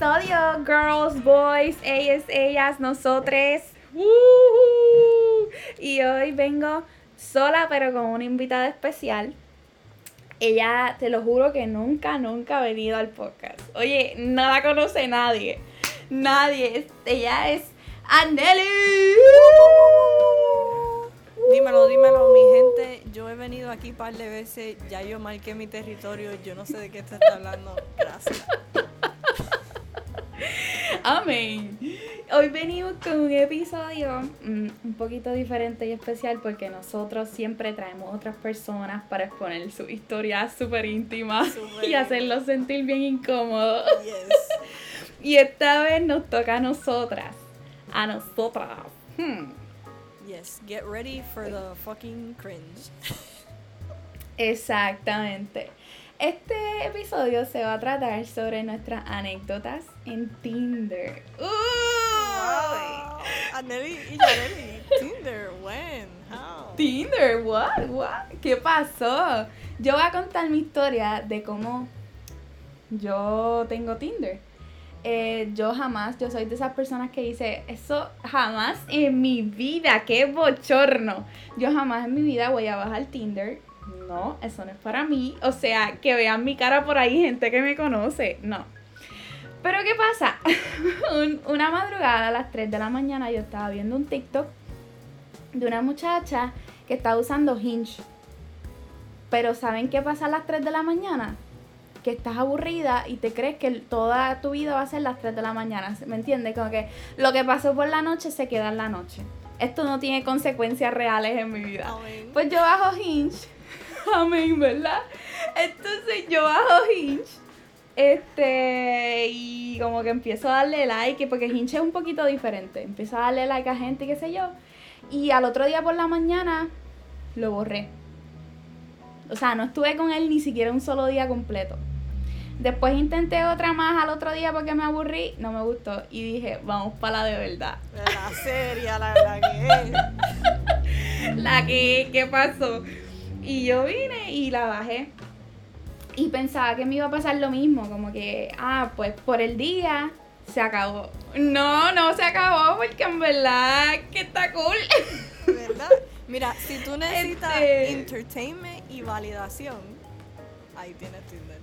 episodio, girls, boys, ellas, ellas, nosotros. Y hoy vengo sola, pero con una invitada especial. Ella, te lo juro que nunca, nunca ha venido al podcast. Oye, no la conoce nadie. Nadie. Ella es Anneli. Dímelo, dímelo, mi gente. Yo he venido aquí un par de veces. Ya yo marqué mi territorio. Yo no sé de qué te está hablando. Gracias. Amén. Hoy venimos con un episodio mm, un poquito diferente y especial porque nosotros siempre traemos otras personas para exponer su historia súper íntima y hacerlos sentir bien incómodos. Yes. Y esta vez nos toca a nosotras. A nosotras. Hmm. Yes. Get ready for the fucking cringe. Exactamente. Este episodio se va a tratar sobre nuestras anécdotas en Tinder. ¡Uy! Wow. Anneli y Yareli. Tinder. When? How? Tinder, what, what? ¿Qué pasó? Yo voy a contar mi historia de cómo yo tengo Tinder. Eh, yo jamás, yo soy de esas personas que dice, eso jamás en mi vida, qué bochorno. Yo jamás en mi vida voy a bajar Tinder. No, eso no es para mí. O sea, que vean mi cara por ahí, gente que me conoce. No. Pero ¿qué pasa? Un- una madrugada a las 3 de la mañana yo estaba viendo un TikTok de una muchacha que estaba usando Hinge. Pero ¿saben qué pasa a las 3 de la mañana? Que estás aburrida y te crees que toda tu vida va a ser las 3 de la mañana. ¿Me entiendes? Como que lo que pasó por la noche se queda en la noche. Esto no tiene consecuencias reales en mi vida. Amén. Pues yo bajo Hinge. Amén, ¿verdad? Entonces yo bajo Hinge. Este, y como que empiezo a darle like, porque Hinge es un poquito diferente. Empiezo a darle like a gente y qué sé yo. Y al otro día por la mañana lo borré. O sea, no estuve con él ni siquiera un solo día completo. Después intenté otra más al otro día porque me aburrí, no me gustó. Y dije, vamos para la de verdad. La seria, la, la que es. la que, ¿qué pasó? Y yo vine y la bajé. Y pensaba que me iba a pasar lo mismo, como que, ah, pues por el día se acabó. No, no se acabó porque en verdad que está cool. ¿Verdad? Mira, si tú necesitas Este- entertainment y validación, ahí tienes Tinder.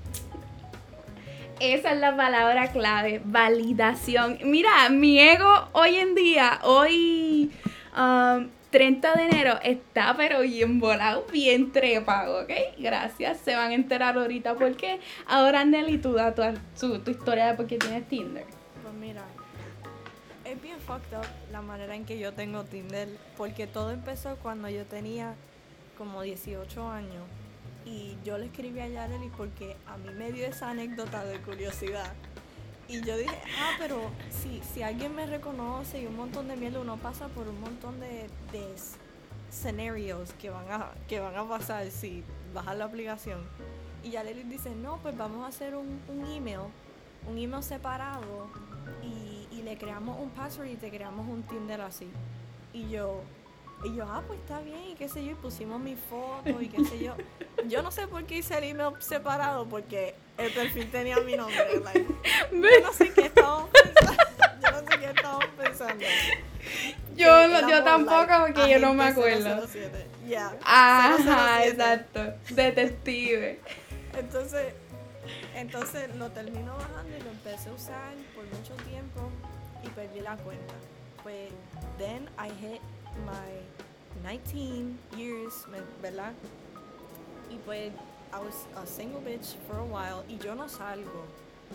Esa es la palabra clave, validación. Mira, mi ego hoy en día, hoy um, 30 de enero, está pero bien volado, bien trepado, ¿ok? Gracias, se van a enterar ahorita por qué. Ahora Nelly, tu, tu, tu historia de por qué tienes Tinder. Pues mira, es bien fucked up la manera en que yo tengo Tinder, porque todo empezó cuando yo tenía como 18 años y yo le escribí a Yareli porque a mí me dio esa anécdota de curiosidad. Y yo dije, ah, pero si, si alguien me reconoce y un montón de mierda, uno pasa por un montón de, de s- scenarios que van, a, que van a pasar si bajas la aplicación. Y Yareli dice, no, pues vamos a hacer un, un email, un email separado y, y le creamos un password y te creamos un Tinder así. Y yo, y yo, ah, pues está bien, y qué sé yo, y pusimos mi foto y qué sé yo. Yo no sé por qué hice el email separado, porque el perfil tenía mi nombre. like, yo no sé qué estábamos pensando. Yo no sé qué estábamos pensando. Yo, no- yo tampoco like, porque yo no me acuerdo. 007. Ya. Ajá, 007. exacto. Detective. Entonces, entonces lo termino bajando y lo empecé a usar por mucho tiempo y perdí la cuenta. Pues, then I hit my 19 years, ¿verdad? Y pues, I was a single bitch for a while y yo no salgo.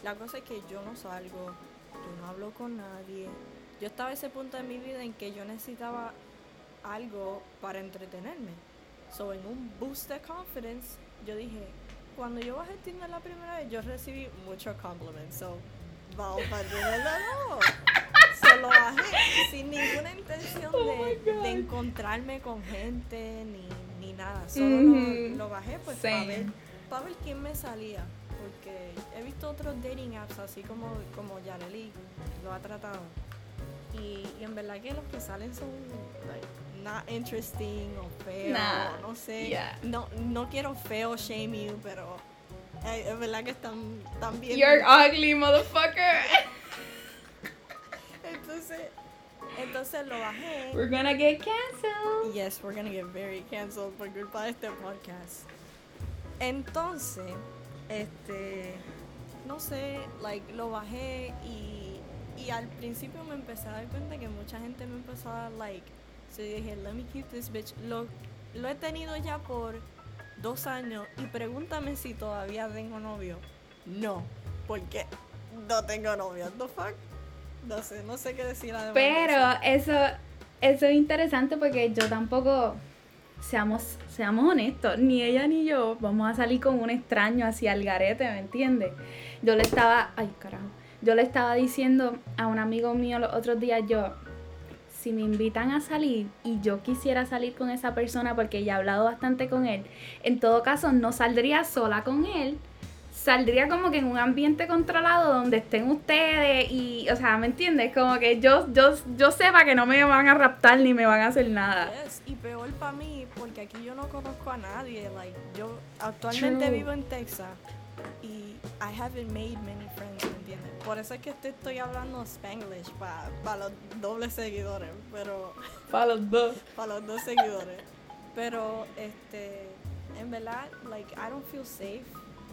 La cosa es que yo no salgo, yo no hablo con nadie. Yo estaba a ese punto de mi vida en que yo necesitaba algo para entretenerme. So, en un boost de confidence, yo dije, cuando yo bajé Tinder la primera vez, yo recibí muchos compliments. So, vamos para Tinder nuevo. Solo bajé sin ninguna intención Oh de, de encontrarme con gente ni, ni nada. Solo Ujú. lo, lo bajé pues para ver, pa' ver quién me salía. Porque he visto otros dating apps así como, como Yareli lo ha tratado. Y, y en verdad que los que salen son like, not interesting o feo, Nah, no sé. yeah. No, no quiero feo shame you, pero es verdad que están, están bien. You're ugly, motherfucker. entonces, entonces lo bajé. We're gonna get canceled. Yes, we're gonna get very canceled por culpa de este podcast. Entonces, este, no sé, like, lo bajé y, y al principio me empecé a dar cuenta que mucha gente me empezó a dar like. So dije, let me keep this bitch. Lo, lo he tenido ya por dos años y pregúntame si todavía tengo novio. No, porque no tengo novio. The fuck? No sé, no sé qué decir además. de Pero eso. eso, eso es interesante porque yo tampoco, seamos, seamos honestos, ni ella ni yo vamos a salir con un extraño hacia el garete, ¿me entiendes? Yo le estaba, ay carajo, yo le estaba diciendo a un amigo mío los otros días, yo, si me invitan a salir y yo quisiera salir con esa persona porque ya he hablado bastante con él, en todo caso no saldría sola con él, saldría como que en un ambiente controlado donde estén ustedes y, o sea, ¿me entiendes? Como que yo, yo, yo sepa que no me van a raptar ni me van a hacer nada. Yes, y peor para mí, porque aquí yo no conozco a nadie. Like, yo actualmente True. vivo en Texas y I haven't made many friends, ¿me entiendes? Por eso es que te estoy hablando Spanglish para los dobles seguidores, pero Para los dos. para los dos seguidores. Pero, este, en verdad, like, I don't feel safe.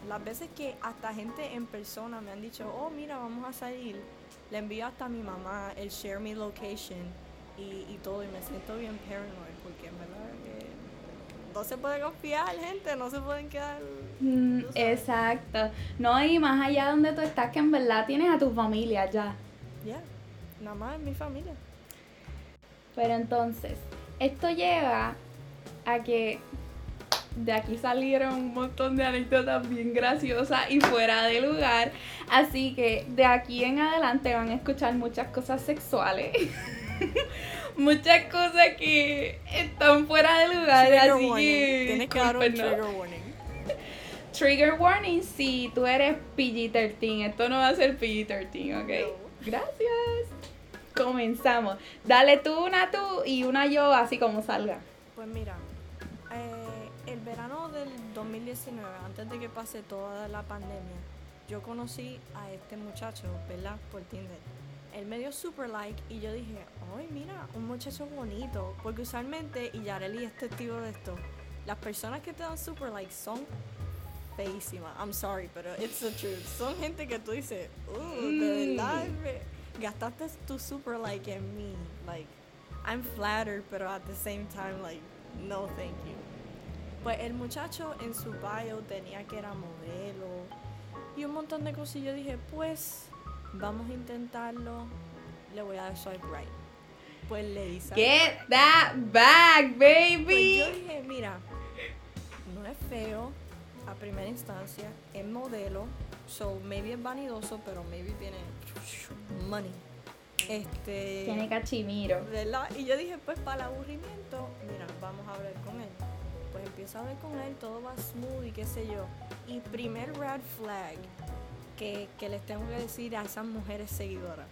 Las veces que hasta gente en persona me han dicho, oh, mira, vamos a salir, le envío hasta a mi mamá el share me location y, y todo, y me siento bien paranoid, porque en verdad que no se puede confiar, gente, no se pueden quedar. Mm, exacto. No, y más allá donde tú estás, que en verdad tienes a tu familia ya. Ya, nada más en mi familia. Pero entonces, esto lleva a que de aquí salieron un montón de anécdotas bien graciosas y fuera de lugar. Así que de aquí en adelante van a escuchar muchas cosas sexuales. muchas cosas que están fuera de lugar. Trigger así warning. Tienes que dar un trigger warning. Trigger warning si tú eres PG-13. Esto no va a ser PG-13, ¿ok? No. Gracias. Comenzamos. Dale tú una tú y una yo, así como salga. Pues mira, 2019, antes de que pase toda la pandemia, yo conocí a este muchacho, ¿verdad? Por Tinder. Él me dio super like y yo dije, ay, mira, un muchacho bonito. Porque usualmente, y Yareli es testigo de esto, las personas que te dan super like son feísimas. I'm sorry, pero it's the truth. Son gente que tú dices, uh, de Mm. verdad, gastaste tu super like en mí. Like, I'm flattered, pero at the same time, like, no thank you. Pues el muchacho en su bio tenía que era modelo y un montón de cosas. Y yo dije, pues, vamos a intentarlo. Le voy a dar swipe right. Pues le hice. Get that back, Pues yo baby. dije, mira, no es feo a primera instancia, es modelo, so maybe es vanidoso, pero maybe tiene money. Este. Tiene cachimiro. ¿verdad? Y yo dije, pues para el aburrimiento, mira, vamos a hablar con empiezo a hablar con él, todo va smooth y qué sé yo. Y primer red flag que, que les tengo que decir a esas mujeres seguidoras.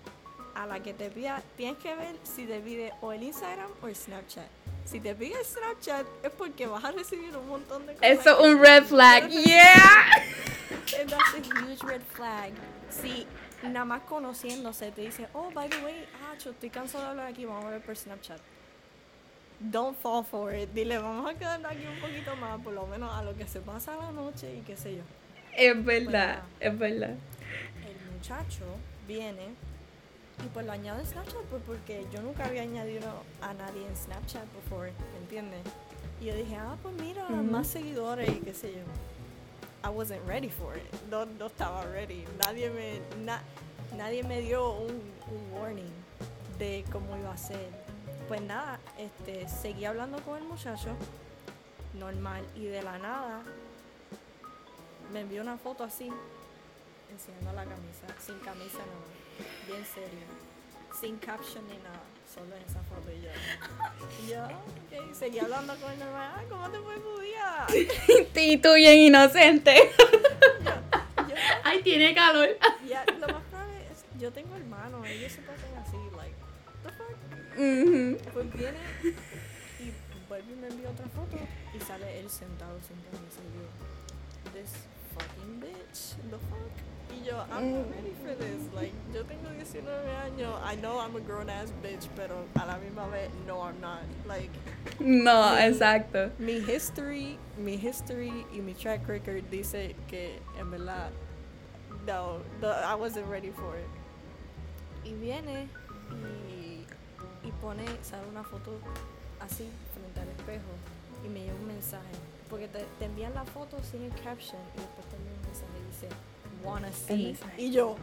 A la que te pida, tienes que ver si te pide o el Instagram o el Snapchat. Si te pide Snapchat es porque vas a recibir un montón de cosas. Eso un red flag. Yeah. And that's a huge red flag. Si nada más conociéndose te dice, oh, by the way, ah, yo estoy cansado de hablar aquí, vamos a ver por Snapchat. Don't fall for it. Dile, vamos a quedarnos aquí un poquito más, por lo menos a lo que se pasa la noche y qué sé yo. Es verdad, es verdad. El muchacho viene y pues lo añado en Snapchat pues porque yo nunca había añadido a nadie en Snapchat before, ¿me entiendes? Y yo dije, ah, pues mira, más seguidores y qué sé yo. I wasn't ready for it. No, no estaba ready. Nadie me, na- nadie me dio un, un warning de cómo iba a ser. Pues nada, este, seguí hablando con el muchacho, normal, y de la nada me envió una foto así, enseñando la camisa, sin camisa nada, bien serio, sin caption ni nada, solo en esa foto y yo. Y yo, ok, seguí hablando con él normal, ah, ¿cómo te fue tu día? Y tú bien inocente. Yo, Ay, tiene calor. ya, lo más probable es, yo tengo hermanos, ellos se pasan así, the fuck? Ujú. Pues viene y vuelve y me envía otra foto y sale él sentado sin camisa y yo, this fucking bitch, the fuck. Y yo, I'm not ready for this. Like, yo tengo 19 años. I know I'm a grown ass bitch, pero a la misma vez, no, I'm not. Like, No, exacto. mi history, mi history y mi track record dice que en verdad, no, no, I wasn't ready for it. Y viene y, y pone, sale una foto así frente al espejo y me llega un mensaje. Porque te, te envían la foto sin el caption y después te envían un mensaje y dice, wanna see. Y yo,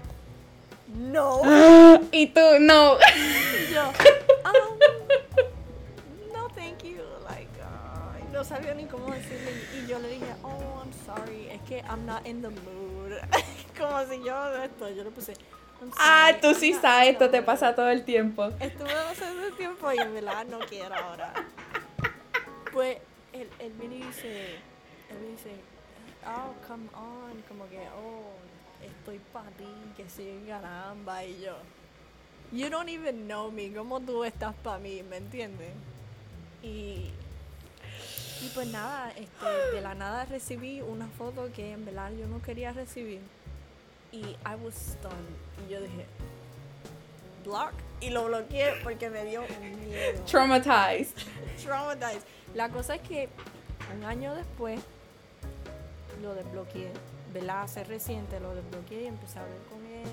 no. Y tú, no. Y yo, um, no, thank you. Like, no sabía ni cómo decirle. Y yo le dije, oh, I'm sorry. Es que I'm not in the mood. Como si yo esto, yo le puse. "I'm Ah, tú sí sabes, esto te mood". pasa todo el tiempo. Estuve hace tiempo y en verdad no quiero ahora. Pues él, él viene y dice, él me dice, oh, come on, como que, oh, estoy para ti, que sí, caramba, y yo, you don't even know me, ¿cómo tú estás para mí, me entiendes? Y, y pues nada, este, de la nada recibí una foto que en verdad yo no quería recibir y I was stunned, y yo dije, block, y lo bloqueé porque me dio miedo Traumatized. traumatized. La cosa es que un año después lo desbloqueé, ¿verdad? Hace reciente lo desbloqueé y empecé a hablar con él.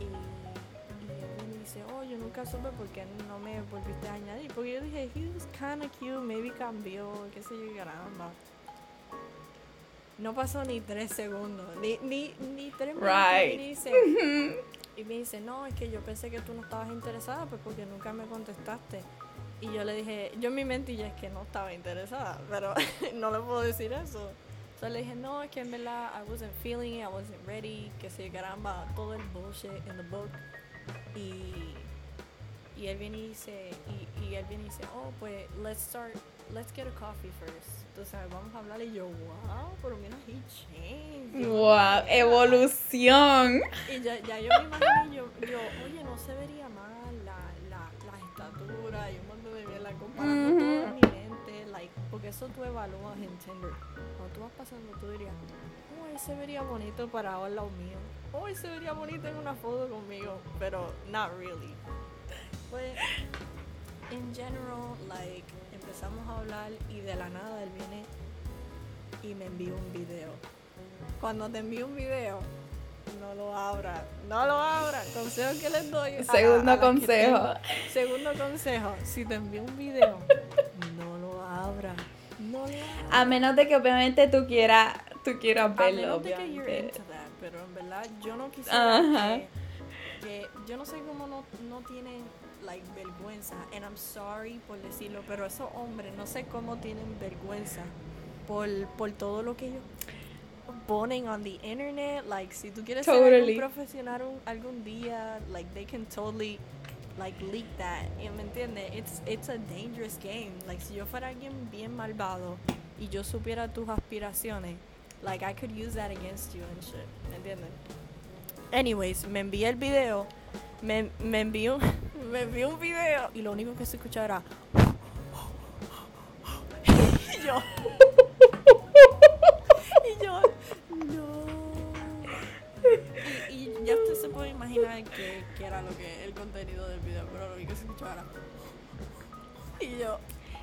Y, y él me dice, oh, yo nunca supe por qué no me volviste a añadir. Porque yo dije, he was kinda cute, maybe cambió, qué sé yo, caramba. No pasó ni tres segundos, ni, ni, ni tres minutos. Right. Y me dice, y me dice, no, es que yo pensé que tú no estabas interesada, pues porque nunca me contestaste. Y yo le dije, yo en mi mente ya es que no estaba interesada, pero no le puedo decir eso. Entonces le dije, no, es que en verdad I wasn't feeling it, I wasn't ready, que se caramba, todo el bullshit in the book. Y, y él viene y dice, y, y él viene y dice, oh, pues let's start, let's get a coffee first. Entonces vamos a hablar y yo, wow, pero mira, he changed. Yo, Wow, evolución. Y ya, ya yo me imaginé, yo, yo, oye, no se vería mal la, la, la estatura y un montón de mierda comparando todo en mi mente, like, porque eso tú evalúas en Tinder. Cuando tú vas pasando, tú dirías, oh, él se vería bonito para al lado mío. Oh, él se vería bonito en una foto conmigo, pero not really. Pues, en general, like, empezamos a hablar y de la nada él viene y me envió un video. Cuando te envío un video, no lo abra, no lo abra. Consejo que les doy. a Segundo a consejo. Segundo consejo, si te envío un video, no lo abra. No lo abra. A menos de que obviamente tú quieras, tú quieras A verlo, menos de que you're obviamente. into that, pero en verdad yo no quisiera que- yo no sé cómo no, no tienen like vergüenza and I'm sorry por decirlo, pero esos hombres no sé cómo tienen vergüenza por, por todo lo que ellos ponen on the internet, like si tú quieres ser Totally. algún profesional un- algún día, like they can totally like leak that, ¿y ¿me entiendes? It's it's a dangerous game. Like si yo fuera alguien bien malvado y yo supiera tus aspiraciones, like I could use that against you and shit, ¿me entiendes? Anyways, me envié el video, me, me envió me envió un video y lo único que se escuchaba era y yo. Y yo no. Y, ya usted se puede imaginar que, que era lo que el contenido del video pero lo único que se escuchaba era y yo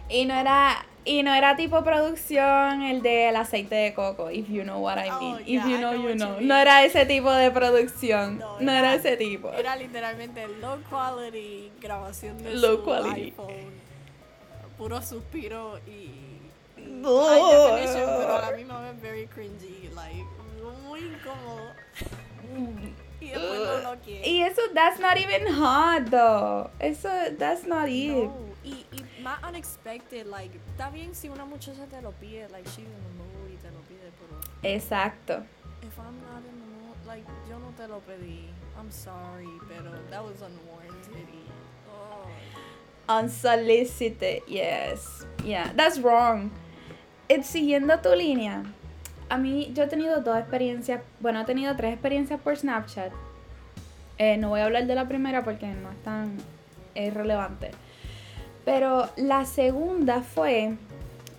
Y no era, y no era tipo producción el del aceite de coco, if you know what I Oh, mean. yeah, if you know, know you you know. mean. No era ese tipo de producción. No, No, era- era ese tipo. era literalmente low quality grabación de Low su quality. iPhone puro suspiro y, y Oh. high definition pero a la misma vez very cringy like muy incómodo y después lo bloqueé Y eso, that's not even hot though. Eso, that's not it. No, más unexpected, like, está bien si una muchacha te lo pide, like, she's in the mood y te lo pide, pero Exacto. if I'm not in the mood, like, yo no te lo pedí, I'm sorry, pero that was unwarranted oh, Unsolicited, yes. Yeah, that's wrong. Eh, siguiendo tu línea, a mí yo he tenido dos experiencias, bueno, he tenido tres experiencias por Snapchat. Eh, no voy a hablar de la primera porque no es tan es relevante. Pero la segunda fue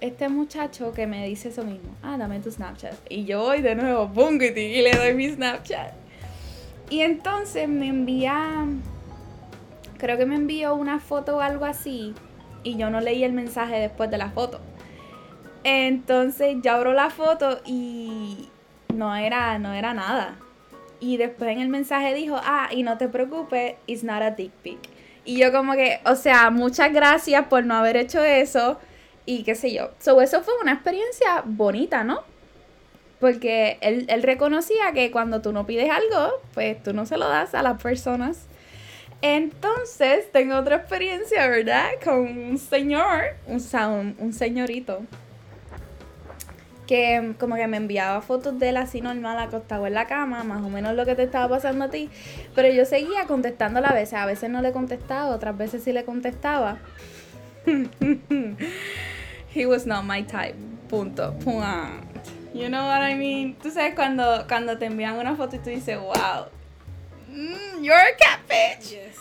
este muchacho que me dice eso mismo. Ah, dame tu Snapchat. Y yo voy de nuevo, pum, y le doy mi Snapchat. Y entonces me envía, creo que me envió una foto o algo así, y yo no leí el mensaje después de la foto. Entonces yo abro la foto y no era, no era nada. Y después en el mensaje dijo, ah, y no te preocupes, it's not a dick pic. Y yo como que, o sea, muchas gracias por no haber hecho eso y qué sé yo. So, eso fue una experiencia bonita, ¿no? Porque él, él reconocía que cuando tú no pides algo, pues tú no se lo das a las personas. Entonces, tengo otra experiencia, ¿verdad? Con un señor, un, un, un señorito que como que me enviaba fotos de él así normal acostado en la cama, más o menos lo que te estaba pasando a ti, pero yo seguía contestando a veces, a veces no le contestaba, otras veces sí le contestaba. He was not my type. Punto. Point. You know what I mean? Tú sabes cuando, cuando te envían una foto y tú dices, wow, mm, you're a catfish. Yes.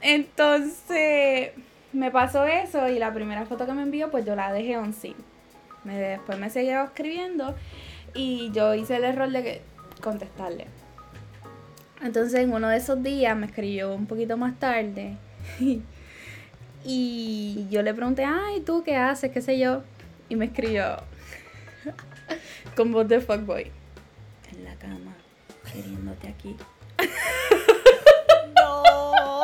Entonces me pasó eso y la primera foto que me envió, pues yo la dejé on scene después me seguía escribiendo y yo hice el error de contestarle. Entonces en uno de esos días me escribió un poquito más tarde y yo le pregunté, ay, ¿tú qué haces? ¿Qué sé yo? Y me escribió con voz de fuckboy. En la cama, queriéndote aquí. No,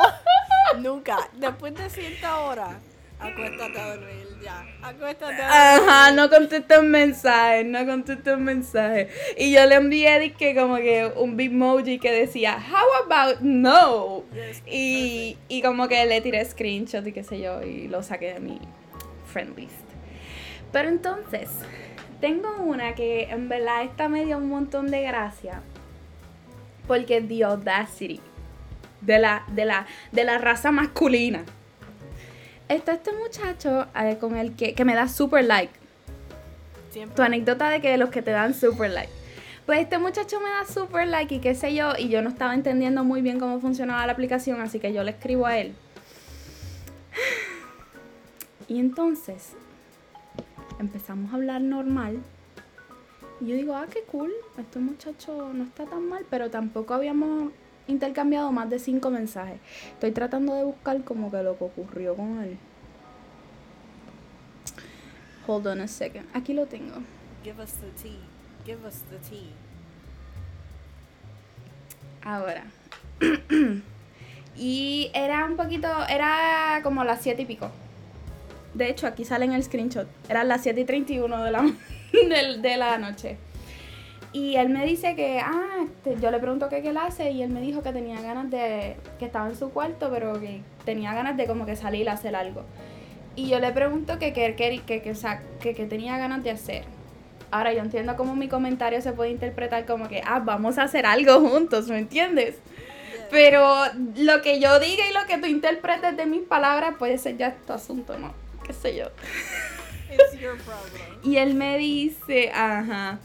nunca. Después de cierta hora, Acuéstate a dormir, ya. Acuéstate. Ajá, no contesté un mensaje, no contesté un mensaje. Y yo le envié que como que un bitmoji que decía, how about no? y, y como que le tiré screenshot y qué sé yo, y lo saqué de mi friend list. Pero entonces, tengo una que en verdad esta me dio un montón de gracia. Porque the audacity de la, de la, de la raza masculina está este muchacho eh, con el que, que me da super like. Tu anécdota de que los que te dan super like. Pues este muchacho me da super like y qué sé yo, y yo no estaba entendiendo muy bien cómo funcionaba la aplicación, así que yo le escribo a él. Y entonces empezamos a hablar normal. Y yo digo, ah, qué cool, este muchacho no está tan mal, pero tampoco habíamos intercambiado más de cinco mensajes. Estoy tratando de buscar como que lo que ocurrió con él. Hold on a second. Aquí lo tengo. Give us the tea. Give us the tea. Ahora. y era un poquito, era como las siete y pico. De hecho, aquí sale en el screenshot. Eran las 7 y 31 de la, de, de la noche. Y él me dice que, ah, este, yo le pregunto qué, qué él hace y él me dijo que tenía ganas de, que estaba en su cuarto, pero que tenía ganas de como que salir a hacer algo. Y yo le pregunto que qué que, que, que, que, tenía ganas de hacer. Ahora yo entiendo cómo mi comentario se puede interpretar como que, ah, vamos a hacer algo juntos, ¿me entiendes? Pero lo que yo diga y lo que tú interpretes de mis palabras puede ser ya tu asunto, ¿no? ¿Qué sé yo? It's your problem. Y él me dice, ajá.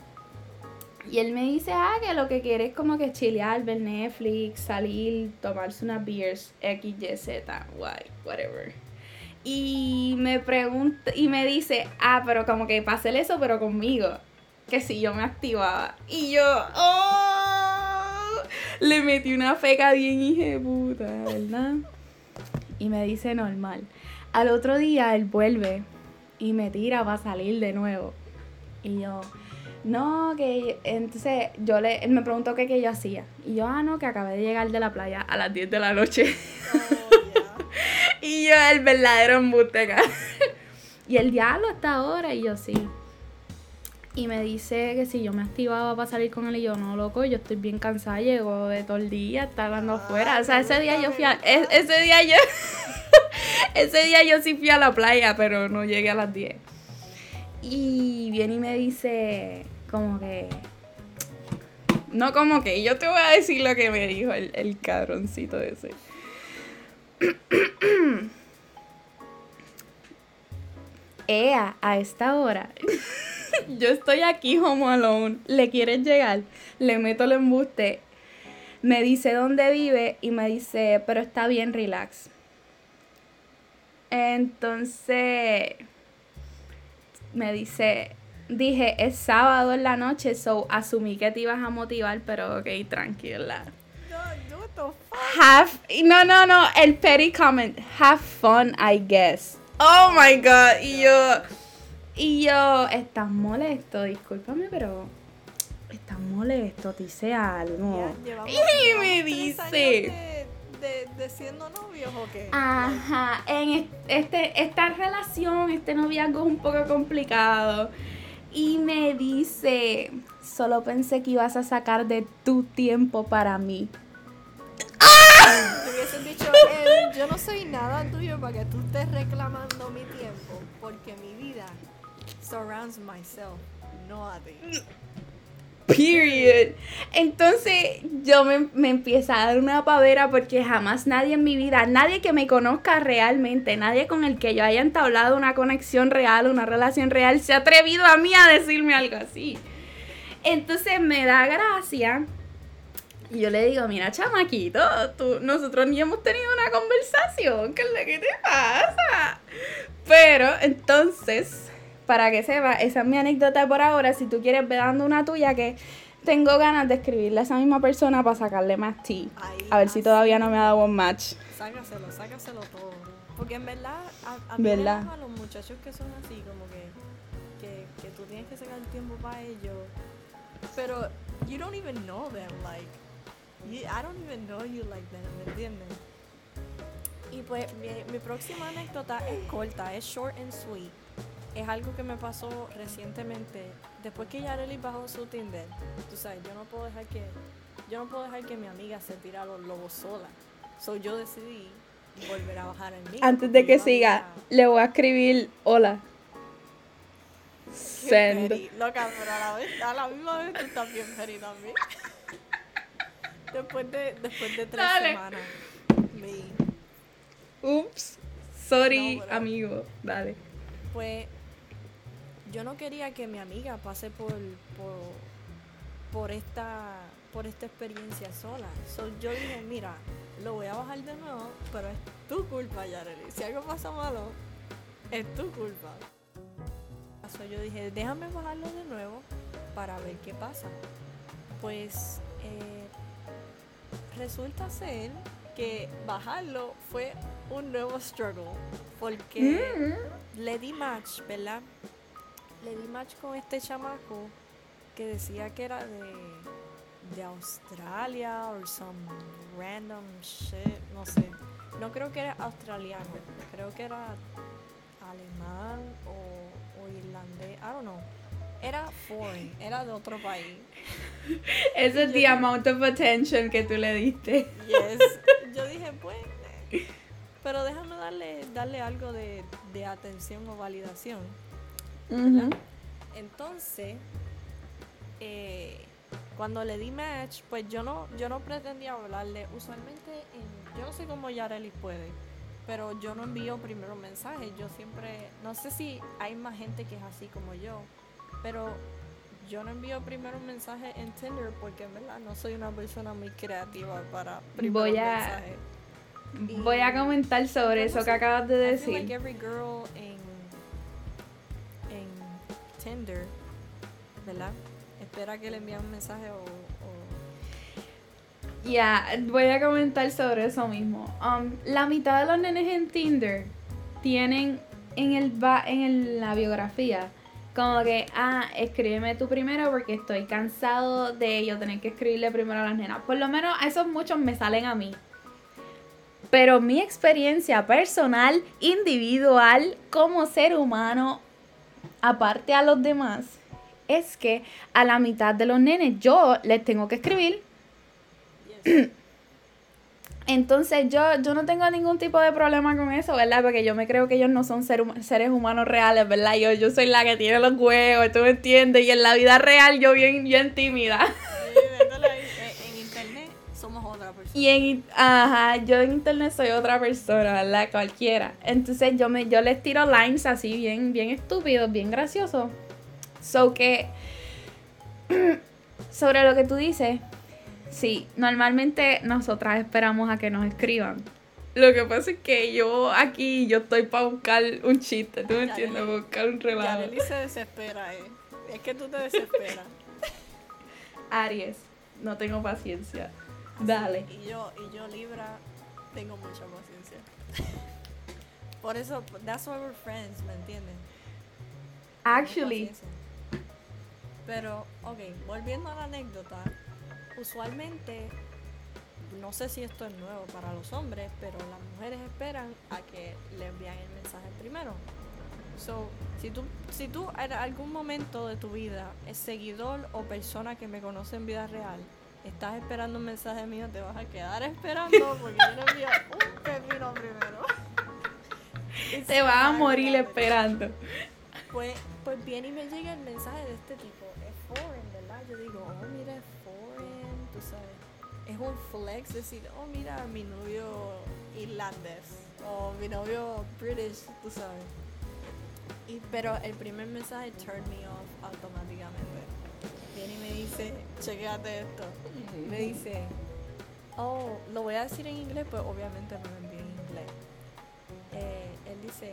Y él me dice, ah, que lo que quiere es como que chilear, ver Netflix, salir, tomarse unas beers, X, Y, Z, Y, whatever. Y me pregunta, y me dice, ah, pero como que pase eso, pero conmigo. Que si yo me activaba. Y yo, oh, le metí una feca bien hija puta, ¿verdad? Y me dice normal. Al otro día él vuelve y me tira para salir de nuevo. Y yo, no, que entonces yo le, él me preguntó qué, qué yo hacía. Y yo, ah, no, que acabé de llegar de la playa a las 10 de la noche. Oh, y yo, el verdadero embuste y el diablo hasta ahora, y yo sí. Y me dice que si yo me activaba para salir con él y yo, no, loco, yo estoy bien cansada, llego de todo el día, está hablando afuera. O sea, ese día yo fui a, ese día yo, ese día yo sí fui a la playa, pero no llegué a las 10. Y viene y me dice, como que. No como que, yo te voy a decir lo que me dijo el, el cabroncito ese. Ea, a esta hora. yo estoy aquí home alone. ¿Le quieres llegar? Le meto el embuste. Me dice dónde vive y me dice, pero está bien, relax. Entonces me dice, dije, es sábado en la noche, so asumí que te ibas a motivar, pero ok, tranquila. Have, no, no, no, el petty comment. Have fun, I guess. Oh my god. Y yo, y yo, estás molesto, discúlpame, pero estás molesto, te hice algo. Ya, y me dice. De, siendo novios o qué? Ajá, en es- este, esta relación, este noviazgo es un poco complicado. Y me dice, solo pensé que ibas a sacar de tu tiempo para mí. Te hubiesen dicho, eh, yo no soy nada tuyo para que tú estés reclamando mi tiempo, porque mi vida surrounds myself, no a ti. Period. Entonces yo me, me empiezo a dar una pavera porque jamás nadie en mi vida, nadie que me conozca realmente, nadie con el que yo haya entablado una conexión real, una relación real, se ha atrevido a mí a decirme algo así. Entonces me da gracia. Y yo le digo, mira, chamaquito, tú, nosotros ni hemos tenido una conversación, ¿qué es lo que te pasa? Pero entonces, para que sepa, esa es mi anécdota por ahora. Si tú quieres, ve dando una tuya que tengo ganas de escribirle a esa misma persona para sacarle más tea. Ahí A ver si todavía no me ha dado un match. Sácaselo, sácaselo todo. Porque en verdad, a, a mí me ¿Verdad? a los muchachos que son así, como que, que, que tú tienes que sacar tiempo para ellos. Pero, you don't even know them, like, you- I don't even know you like them, ¿me entiendes? Y pues, mi, mi próxima anécdota es corta, es short and sweet. Es algo que me pasó recientemente, después que Yareli bajó su Tinder. Tú sabes, yo no puedo dejar que, yo no puedo dejar que mi amiga se tire a los lobos sola. So yo decidí volver a bajar el mío. Antes de que siga, le voy a escribir hola. Send. Loca, pero a la, vez, a la misma vez tú estás bien petty también. después, de, después de tres Dale. semanas. Me, Ups. Sorry, No, pero- amigo. Dale. pues yo no quería que mi amiga pase por, por, por esta por esta experiencia sola. So, yo dije, mira, lo voy a bajar de nuevo, pero es tu culpa, Yareli. Si algo pasa malo, es tu culpa. So, yo dije, déjame bajarlo de nuevo para ver qué pasa. Pues eh, resulta ser que bajarlo fue un nuevo struggle. Porque Mm. le di match, ¿verdad? Le di match con este chamaco que decía que era de, de Australia o some random shit, no sé. No creo que era australiano, creo que era alemán o, o irlandés, I don't know. Era foreign, era de otro país. Ese es the amount of attention que tú le diste. Yes. Yo dije, pues, pero déjame darle, darle algo de, de atención o validación. Entonces, eh, cuando le di match, pues yo no, yo no pretendía hablarle. Usualmente, en- yo no sé cómo Yareli puede, pero yo no envío primero mensajes. Yo siempre, no sé si hay más gente que es así como yo, pero yo no envío primero un mensaje en Tinder porque en verdad no soy una persona muy creativa para primero Voy a- mensajes. Voy a comentar sobre eso que acabas de I feel like decir. every girl Tinder, ¿verdad? Espera que le envíen un mensaje o, Ya, voy a comentar sobre eso mismo. Um, la mitad de los nenes en Tinder tienen en el en el- la biografía como que, ah, escríbeme tú primero porque estoy cansado de yo tener que escribirle primero a las nenas. Por lo menos esos muchos me salen a mí. Pero mi experiencia personal, individual, como ser humano, aparte a los demás, es que a la mitad de los nenes yo les tengo que escribir entonces yo, yo no tengo ningún tipo de problema con eso, ¿verdad? Porque yo me creo que ellos no son seres humanos reales, ¿verdad? Yo, yo soy la que tiene los huevos, tú me entiendes, y en la vida real yo bien, bien tímida. Y en, ajá, yo en internet soy otra persona, ¿verdad? Cualquiera. Entonces yo me, yo les tiro lines así bien, bien estúpidos, bien graciosos. So que sobre lo que tú dices, sí, normalmente nosotras esperamos a que nos escriban. Lo que pasa es que yo aquí, yo estoy para buscar un chiste, ¿tú me entiendes? Para buscar un relajo. Yareli se desespera, eh. Es que tú te desesperas. Aries, no tengo paciencia. Dale. Y yo, y yo Libra, tengo mucha paciencia. Por eso, that's why we're friends, ¿me entiendes? Tengo Actually. Pero, ok, volviendo a la anécdota, usualmente, no sé si esto es nuevo para los hombres, pero las mujeres esperan a que le envíen el mensaje primero. So, si tú, si tú en algún momento de tu vida es seguidor o persona que me conoce en vida real, estás esperando un mensaje mío, te vas a quedar esperando porque yo le envío un pepino primero. It's te vas a morir esperando. Pues, pues viene y me llega el mensaje de este tipo. Es foreign, ¿verdad? Yo digo, oh, mira, es foreign, tú sabes. Es un flex decir, oh, mira, mi novio irlandés. O mi novio British, tú sabes. Y, pero el primer mensaje turned me off automáticamente. Viene y me dice, chequéate esto. Me dice, oh, lo voy a decir en inglés, pues obviamente no lo envié en inglés. Eh, él dice,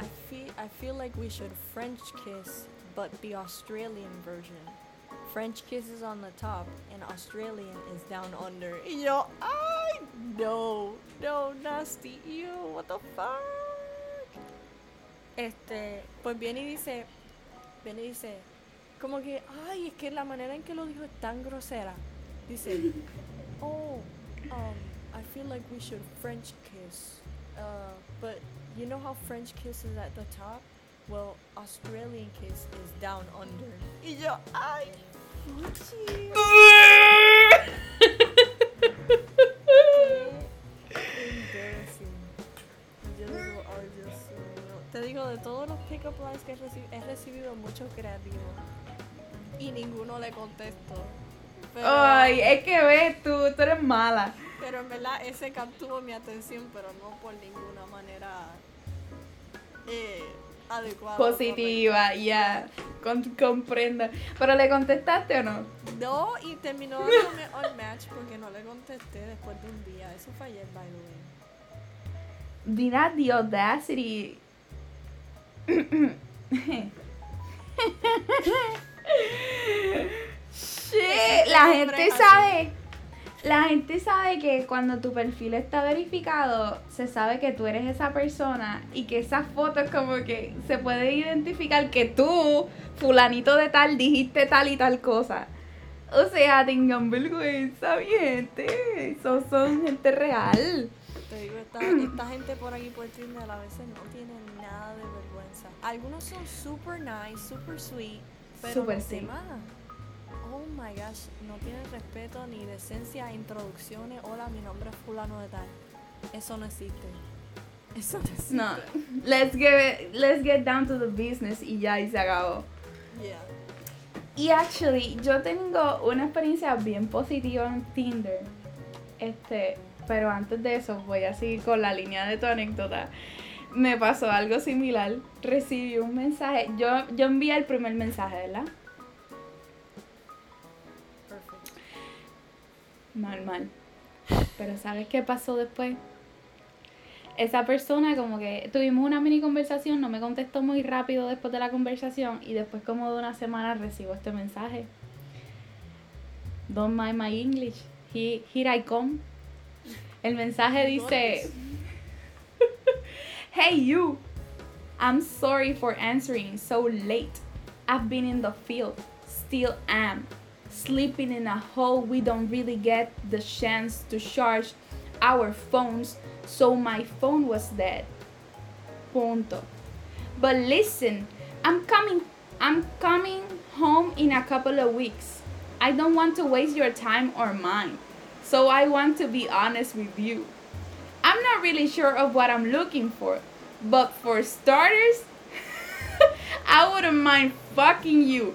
I feel, I feel like we should French kiss, but the Australian version. French kiss is on the top and Australian is down under. Y yo, ay, no, no, nasty, ew, what the fuck. Este, pues viene y dice, viene y dice, como que, ay, es que la manera en que lo dijo es tan grosera. Dice, oh, um, I feel like we should French kiss. Uh, but you know how French kiss is at the top? Well, Australian kiss is down under. Y yo, ay, fuchi. Te digo, de todos los pick-up lines que he recibido, he recibido muchos creativos. Y ninguno le contesto. Pero, Ay, es que ves tú, tú eres mala. pero en verdad ese capturó mi atención, pero no por ninguna manera eh, adecuada. Positiva, ya. con- comprendo. ¿Pero le contestaste o no? No, y terminó dándome all match porque no le contesté después de un día. Eso fue ayer, by the way. Did not the audacity. Shit, la gente sabe. La gente sabe que cuando tu perfil está verificado, se sabe que tú eres esa persona y que esas fotos como que se puede identificar que tú, fulanito de tal, dijiste tal y tal cosa. O sea, tengan vergüenza, mi gente. Esos son gente real. Te digo, esta, esta gente por aquí por Tinder a veces no tiene nada de vergüenza. Algunos son super nice, super sweet, pero Super los demás, oh my gosh, no tienen respeto ni decencia, introducciones. Hola, mi nombre es fulano de tal. Eso no existe. Eso no existe. No, let's get, let's get down to the business y ya, y se acabó. Yeah. Y actually, yo tengo una experiencia bien positiva en Tinder. Este, pero antes de eso, voy a seguir con la línea de tu anécdota. Me pasó algo similar. Recibí un mensaje. Yo, yo envié el primer mensaje, ¿verdad? Perfect. Normal. Pero ¿sabes qué pasó después? Esa persona como que tuvimos una mini conversación, no me contestó muy rápido después de la conversación y después como de una semana recibo este mensaje. Don't mind my English. He- here I come. El mensaje dice, Hey you, I'm sorry for answering so late. I've been in the field, still am. Sleeping in a hole we don't really get the chance to charge our phones, so my phone was dead. Punto. But listen, I'm coming I'm coming home in a couple of weeks. I don't want to waste your time or mine. So I want to be honest with you. I'm not really sure of what I'm looking for, but for starters, I wouldn't mind fucking you,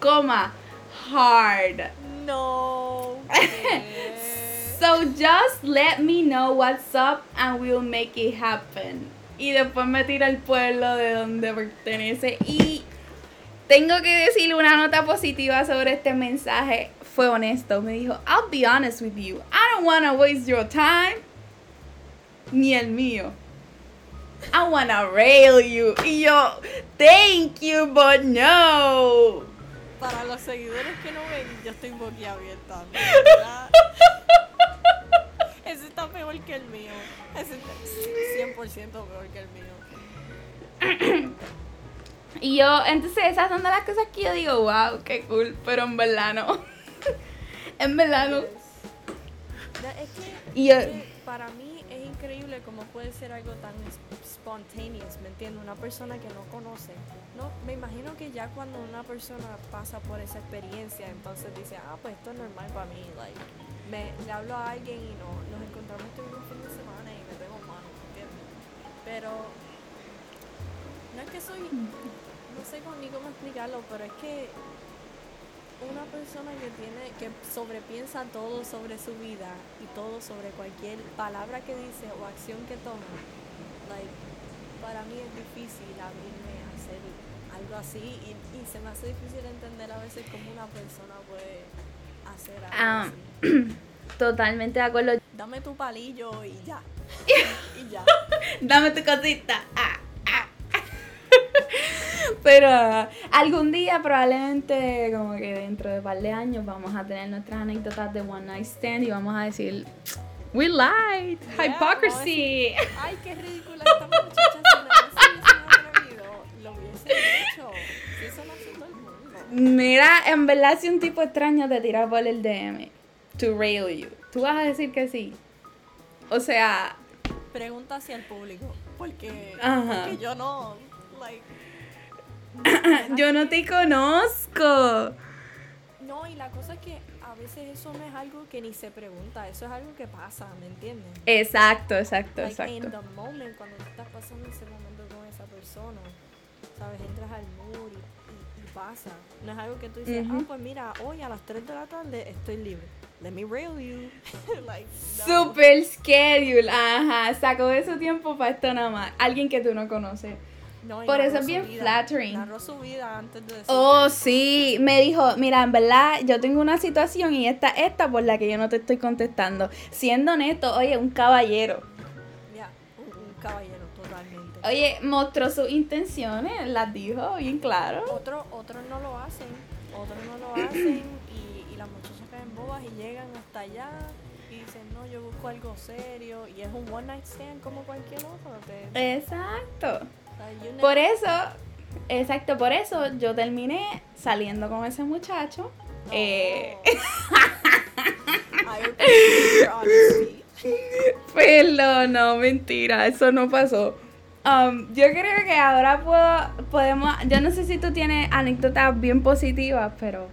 comma, hard. No. So just let me know what's up and we'll make it happen. Y después me tira el pueblo de donde pertenece. Y tengo que decirle una nota positiva sobre este mensaje. Fue honesto. Me dijo, I'll be honest with you. I don't want to waste your time. Ni el mío. I want to rail you. Y yo, thank you, but no. Para los seguidores que no ven, yo estoy boquiabierta. Ese está peor que el mío. Ese está 100% peor que el mío. Y yo, entonces esas son de las cosas que yo digo, wow, qué cool, pero en verdad no. en verdad no. Es que, Y yo- es que para mí es increíble cómo puede ser algo tan spontaneous, ¿me entiendes? Una persona que no conoce. No, me imagino que ya cuando una persona pasa por esa experiencia, entonces dice, ah, pues esto es normal para mí. Like, me, le hablo a alguien y no, nos encontramos este mismo fin de semana y me tengo mano, ¿me entiendes? Pero no es que soy, no sé ni cómo explicarlo, pero es que una persona que tiene, que sobrepiensa todo sobre su vida y todo sobre cualquier palabra que dice o acción que toma, like, para mí es difícil abrirme a hacer algo así y, y se me hace difícil entender a veces cómo una persona puede hacer algo Ah. así. Totalmente de acuerdo. Dame tu palillo y ya. y ya. Dame tu cosita. Ah, ah. Pero algún día, probablemente, como que dentro de un par de años, vamos a tener nuestras anécdotas de One Night Stand y vamos a decir, We lied, Yeah, hypocrisy. Ay, qué ridícula esta muchacha. Mira, en verdad, si un tipo extraño te tira por el DM to rail you, tú vas a decir que sí. O sea, Pregunta hacia el público. Porque, Ajá. porque yo no. Like, yo no te conozco. No, y la cosa es que a veces eso no es algo que ni se pregunta. Eso es algo que pasa, ¿me entiendes? Exacto, exacto, Like, in exacto. the moment, cuando tú estás pasando ese momento con esa persona, ¿sabes? Entras al mood y pasa. No es algo que tú dices, ah, pues mira, hoy a las 3 de la tarde estoy libre. Let me rail you. like, no. Super schedule, ajá, sacó de su tiempo para esto nada más. Alguien que tú no conoces. No, por eso es bien vida. flattering. Narró su vida antes de. Oh, sí, me dijo, mira, en verdad, yo tengo una situación y esta, esta por la que yo no te estoy contestando. Siendo honesto, oye, un caballero. Un, un caballero, totalmente. Oye, mostró sus intenciones, las dijo bien claro. Otro, otros no lo hacen, otros no lo hacen y, y las muchachas caen bobas y llegan hasta allá y dicen, no, yo busco algo serio y es un one night stand como cualquier otro. te- Exacto. o sea, you Por eso, exacto, por eso yo terminé saliendo con ese muchacho. No. Eh, I Pero no, mentira, eso no pasó. Um, yo creo que ahora puedo, podemos, yo no sé si tú tienes anécdotas bien positivas, pero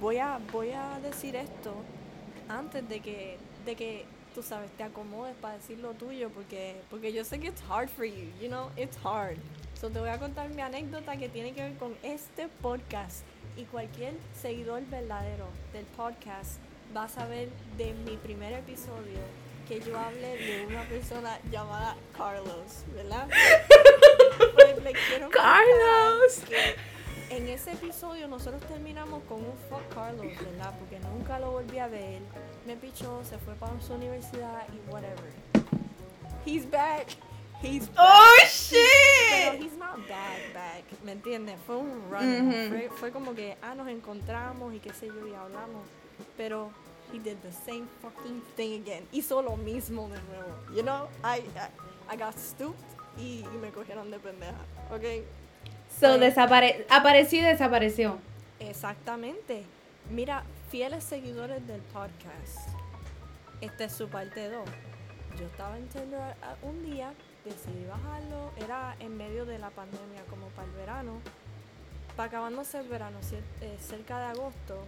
Voy a, voy a decir esto antes de que, de que tú sabes, te acomodes para decir lo tuyo, porque, porque yo sé que it's hard for you, you know, it's hard. So te voy a contar mi anécdota que tiene que ver con este podcast. Y cualquier seguidor verdadero del podcast va a saber de mi primer episodio que yo hablé de una persona llamada Carlos, ¿verdad? Pues le quiero contar Carlos. que en ese episodio nosotros terminamos con un fuck Carlos, ¿verdad? Porque nunca lo volví a ver. Me pichó, se fue para su universidad y whatever. He's back. He's back. ¡Oh, Pero shit! he's not back, back. ¿Me entiendes? Fue un run. Fue, fue como que, ah, nos encontramos y qué sé yo, y hablamos. Pero he did the same fucking thing again. Hizo lo mismo de nuevo. You know, I, I, I got stooped y, y me cogieron de pendeja. ¿Ok? So, desapare apareció y desapareció. Exactamente. Mira, fieles seguidores del podcast. Esta es su parte 2. Yo estaba en Tinder un día, decidí bajarlo, era en medio de la pandemia, como para el verano. Para acabándose el verano, eh, cerca de agosto,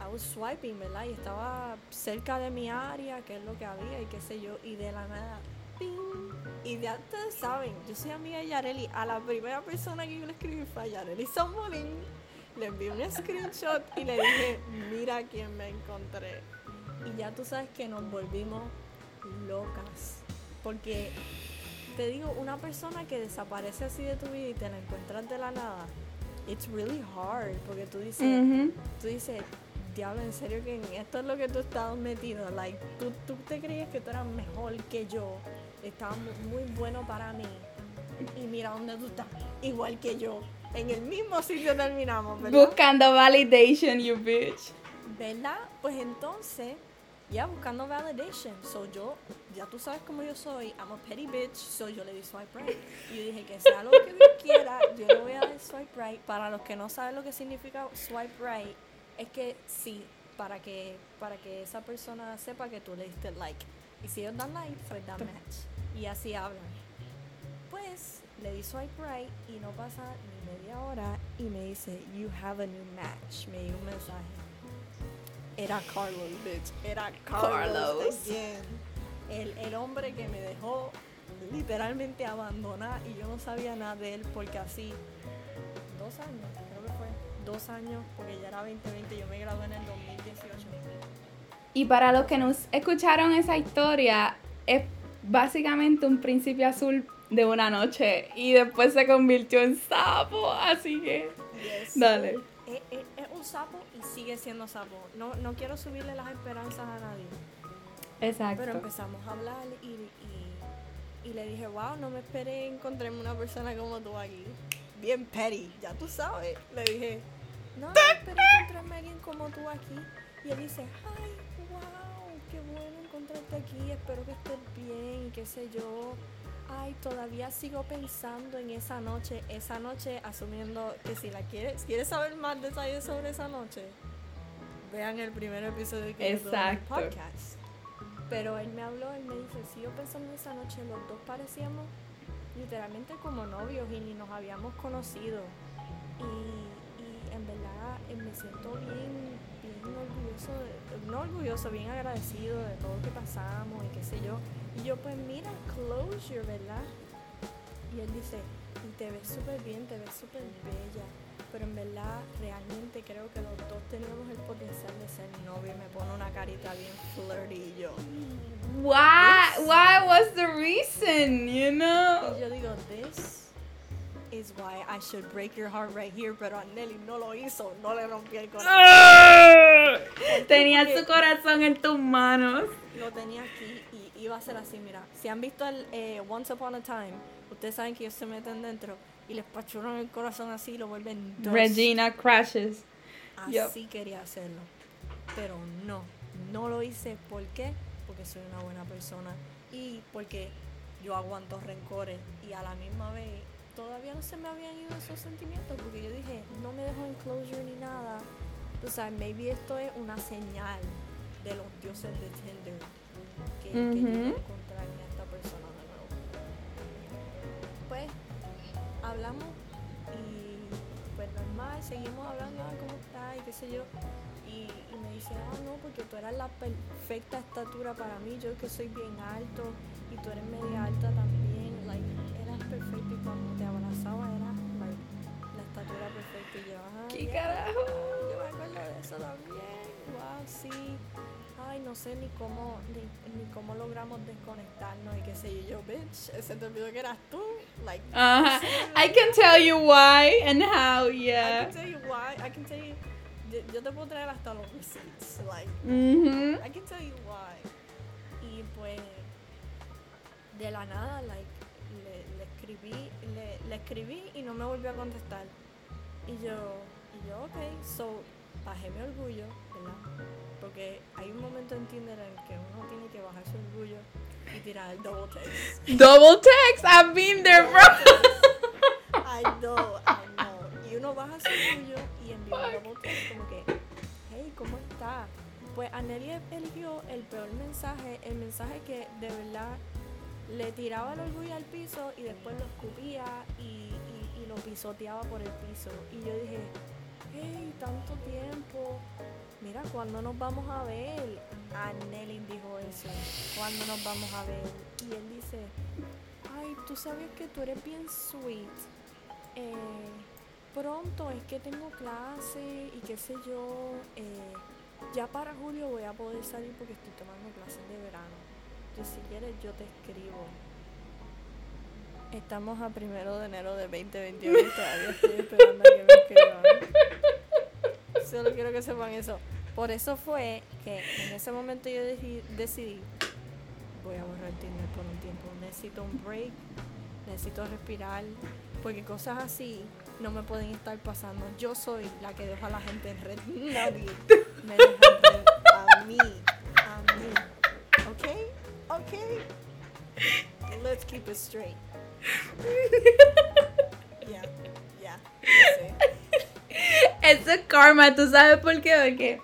I was swiping, ¿verdad? Y estaba cerca de mi área, que es lo que había y qué sé yo, y de la nada, ¡ping! Y ya ustedes saben, yo soy amiga de Yareli. A la primera persona que yo le escribí fue a Yareli Zambolín. Le envié un screenshot y le dije, mira quién me encontré. Y ya tú sabes que nos volvimos locas. Porque te digo, una persona que desaparece así de tu vida y te la encuentras de la nada, it's really hard. Porque tú dices, Ujú. tú dices, diablo, en serio que en esto es lo que tú estabas metido. Like, tú, tú te creías que tú eras mejor que yo, estabas mu- muy bueno para mí. Y mira dónde tú estás, igual que yo. En el mismo sitio terminamos, ¿verdad? Buscando validation, you bitch. ¿Verdad? Pues entonces, ya buscando validation. So yo, ya tú sabes cómo yo soy, I'm a petty bitch, so yo le di swipe right. Y yo dije que sea lo que Dios quiera, yo le voy a dar swipe right. Para los que no saben lo que significa swipe right, es que sí, para que, para que esa persona sepa que tú le diste like. Y si ellos dan like, pues dan match. Y así hablan. Pues le di swipe right y no pasa ni media hora y me dice, you have a new match. Me dio un mensaje. Era Carlos, bitch. Era Carlos. Carlos. again. El, el hombre que me dejó literalmente abandonar y yo no sabía nada de él porque así, dos años, creo que fue, dos años, porque ya era 2020, yo me gradué en el 2018. Y para los que nos escucharon esa historia, es básicamente un principio azul de una noche y después se convirtió en sapo, así que Yes. dale. Es, es- es un sapo y sigue siendo sapo. No, no quiero subirle las esperanzas a nadie. Pero Exacto. empezamos a hablar y, y, y le dije, wow, no me esperé encontrarme una persona como tú aquí. Bien petty, ya tú sabes. Le dije, no, no esperé encontrarme a alguien como tú aquí. Y él dice, ay, wow, qué bueno encontrarte aquí, espero que estés bien qué sé yo. Ay, todavía sigo pensando en esa noche, esa noche asumiendo que si la quieres, quieres saber más detalles sobre esa noche, vean el primer episodio que yo tuve en el Exacto. podcast. Pero él me habló, él me dice, sigo pensando en esa noche, los dos parecíamos literalmente como novios y ni nos habíamos conocido. Y, en verdad eh, me siento bien, bien orgulloso, no orgulloso, bien agradecido de todo lo que pasamos y qué sé yo. Y yo pues mira, closure, ¿verdad? Y él dice, y te ves súper bien, te ves súper bella. Pero en verdad, realmente creo que los dos teníamos el potencial de ser novios. Y me pone una carita bien flirty y yo. Why why was the reason, you know? Y yo digo, this is why I should break your heart right here. Pero a Nelly no lo hizo, no le rompí el corazón. Tenía su corazón en tus manos. Lo tenía aquí y iba a ser así, mira. Si han visto el eh, Once Upon a Time, ustedes saben que ellos se meten dentro y les pachuran el corazón así y lo vuelven dust. Regina crashes. Así quería hacerlo. Pero no, no lo hice. ¿Por qué? Porque soy una buena persona y porque yo aguanto rencores y a la misma vez todavía no se me habían ido esos sentimientos porque yo dije, no me dejo en closure ni nada. O sea, maybe esto es una señal de los dioses de Tinder que, que yo Ujú. Hablamos y pues normal, seguimos hablando, ah, ¿cómo estás? Y qué sé yo. Y, y me dice, ah, no, porque tú eras la perfecta estatura para mí, yo que soy bien alto y tú eres media alta también, like, eras perfecta y cuando te abrazaba era like, la estatura perfecta y yo, ah, ¿Qué yeah, carajo? Yo me acuerdo de eso también, wow, sí. Ay, no sé ni cómo, ni, ni cómo logramos desconectarnos y qué sé yo, yo, bitch, ese te olvidó que eras tú, like, Uh-huh. I can tell you why and how, I yeah. can tell you why. I can tell you. Yo, yo te puedo traer hasta los receipts. Like, Mhm. I can tell you why. Y pues, de la nada, like, le, le escribí, le, le escribí y no me volvió a contestar. Y yo, y yo, ok, so, bajé mi orgullo, ¿verdad? Porque hay un momento en Tinder en el que uno tiene que bajar su orgullo y tirar el double text. Double text. I've been there, bro. I know, I know. Y uno baja su orgullo y envía un double text como que, hey, ¿cómo está? Pues Anneli eligió el peor mensaje, el mensaje que de verdad le tiraba el orgullo al piso y después lo escupía y, y- y lo pisoteaba por el piso. Y yo dije, hey, tanto tiempo. Mira, ¿cuándo nos vamos a ver? Anneli dijo eso. ¿Cuándo nos vamos a ver? Y él dice, ay, tú sabes que tú eres bien sweet. Eh, pronto es que tengo clase y qué sé yo. eh, ya para julio voy a poder salir porque estoy tomando clases de verano. Yo si quieres yo te escribo. Estamos a primero de enero de 2021 y todavía estoy esperando a que me escriban. Solo quiero que sepan eso. Por eso fue que en ese momento yo decidí, voy a borrar Tinder por un tiempo. Necesito un break, necesito respirar, porque cosas así no me pueden estar pasando. Yo soy la que deja a la gente en red. Nadie me deja en red. A mí, a mí. Okay. Let's keep it straight. Yeah, yeah. Eso es karma, ¿tú sabes por qué? Porque